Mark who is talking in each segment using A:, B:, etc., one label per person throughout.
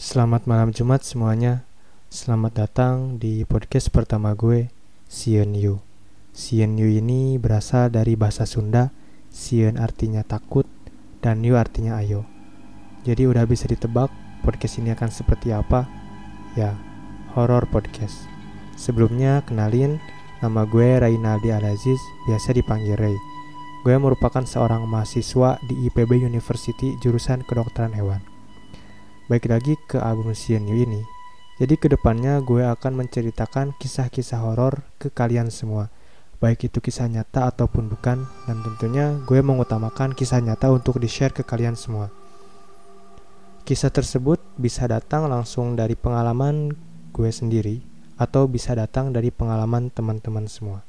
A: Selamat malam Jumat semuanya. Selamat datang di podcast pertama gue, Sien Yu. Sien Yu ini berasal dari bahasa Sunda. Sien artinya takut dan Yu artinya ayo. Jadi udah bisa ditebak podcast ini akan seperti apa? Ya, horror podcast. Sebelumnya kenalin, nama gue Rainaldi Alaziz, biasa dipanggil Ray. Gue merupakan seorang mahasiswa di IPB University jurusan kedokteran hewan. Baik lagi ke album ini. Jadi ke depannya gue akan menceritakan kisah-kisah horor ke kalian semua. Baik itu kisah nyata ataupun bukan. Dan tentunya gue mengutamakan kisah nyata untuk di-share ke kalian semua. Kisah tersebut bisa datang langsung dari pengalaman gue sendiri atau bisa datang dari pengalaman teman-teman semua.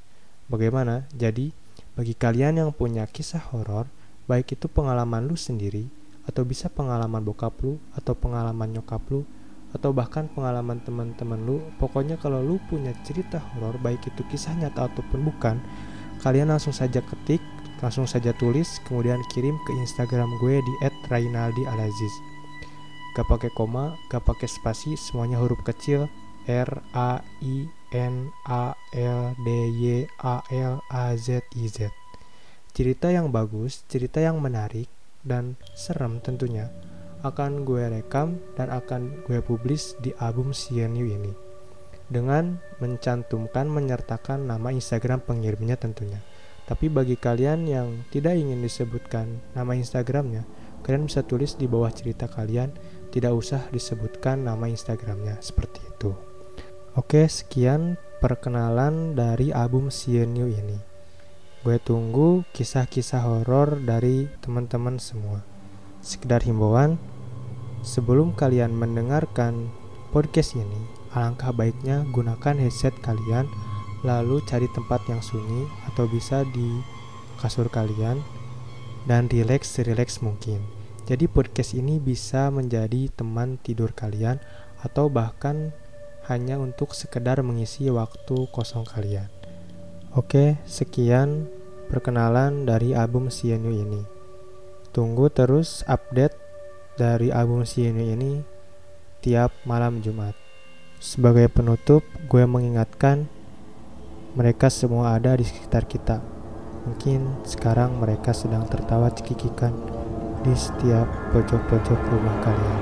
A: Bagaimana? Jadi, bagi kalian yang punya kisah horor, baik itu pengalaman lu sendiri atau bisa pengalaman bokap lu atau pengalaman nyokap lu atau bahkan pengalaman teman-teman lu pokoknya kalau lu punya cerita horor baik itu kisah nyata ataupun bukan kalian langsung saja ketik langsung saja tulis kemudian kirim ke Instagram gue di @rainaldi_alaziz. Gak pakai koma gak pakai spasi semuanya huruf kecil R A I N A L D Y A L A Z I Z. Cerita yang bagus cerita yang menarik dan serem tentunya akan gue rekam dan akan gue publis di album CNU ini dengan mencantumkan menyertakan nama Instagram pengirimnya tentunya. Tapi bagi kalian yang tidak ingin disebutkan nama Instagramnya, kalian bisa tulis di bawah cerita kalian, tidak usah disebutkan nama Instagramnya seperti itu. Oke, sekian perkenalan dari album CNU ini. Gue tunggu kisah-kisah horor dari teman-teman semua. Sekedar himbauan, sebelum kalian mendengarkan podcast ini, alangkah baiknya gunakan headset kalian, lalu cari tempat yang sunyi atau bisa di kasur kalian dan rileks serileks mungkin. Jadi podcast ini bisa menjadi teman tidur kalian atau bahkan hanya untuk sekedar mengisi waktu kosong kalian. Oke, sekian perkenalan dari album CNU ini. Tunggu terus update dari album CNU ini tiap malam Jumat. Sebagai penutup, gue mengingatkan mereka semua ada di sekitar kita. Mungkin sekarang mereka sedang tertawa cekikikan di setiap pojok-pojok rumah kalian.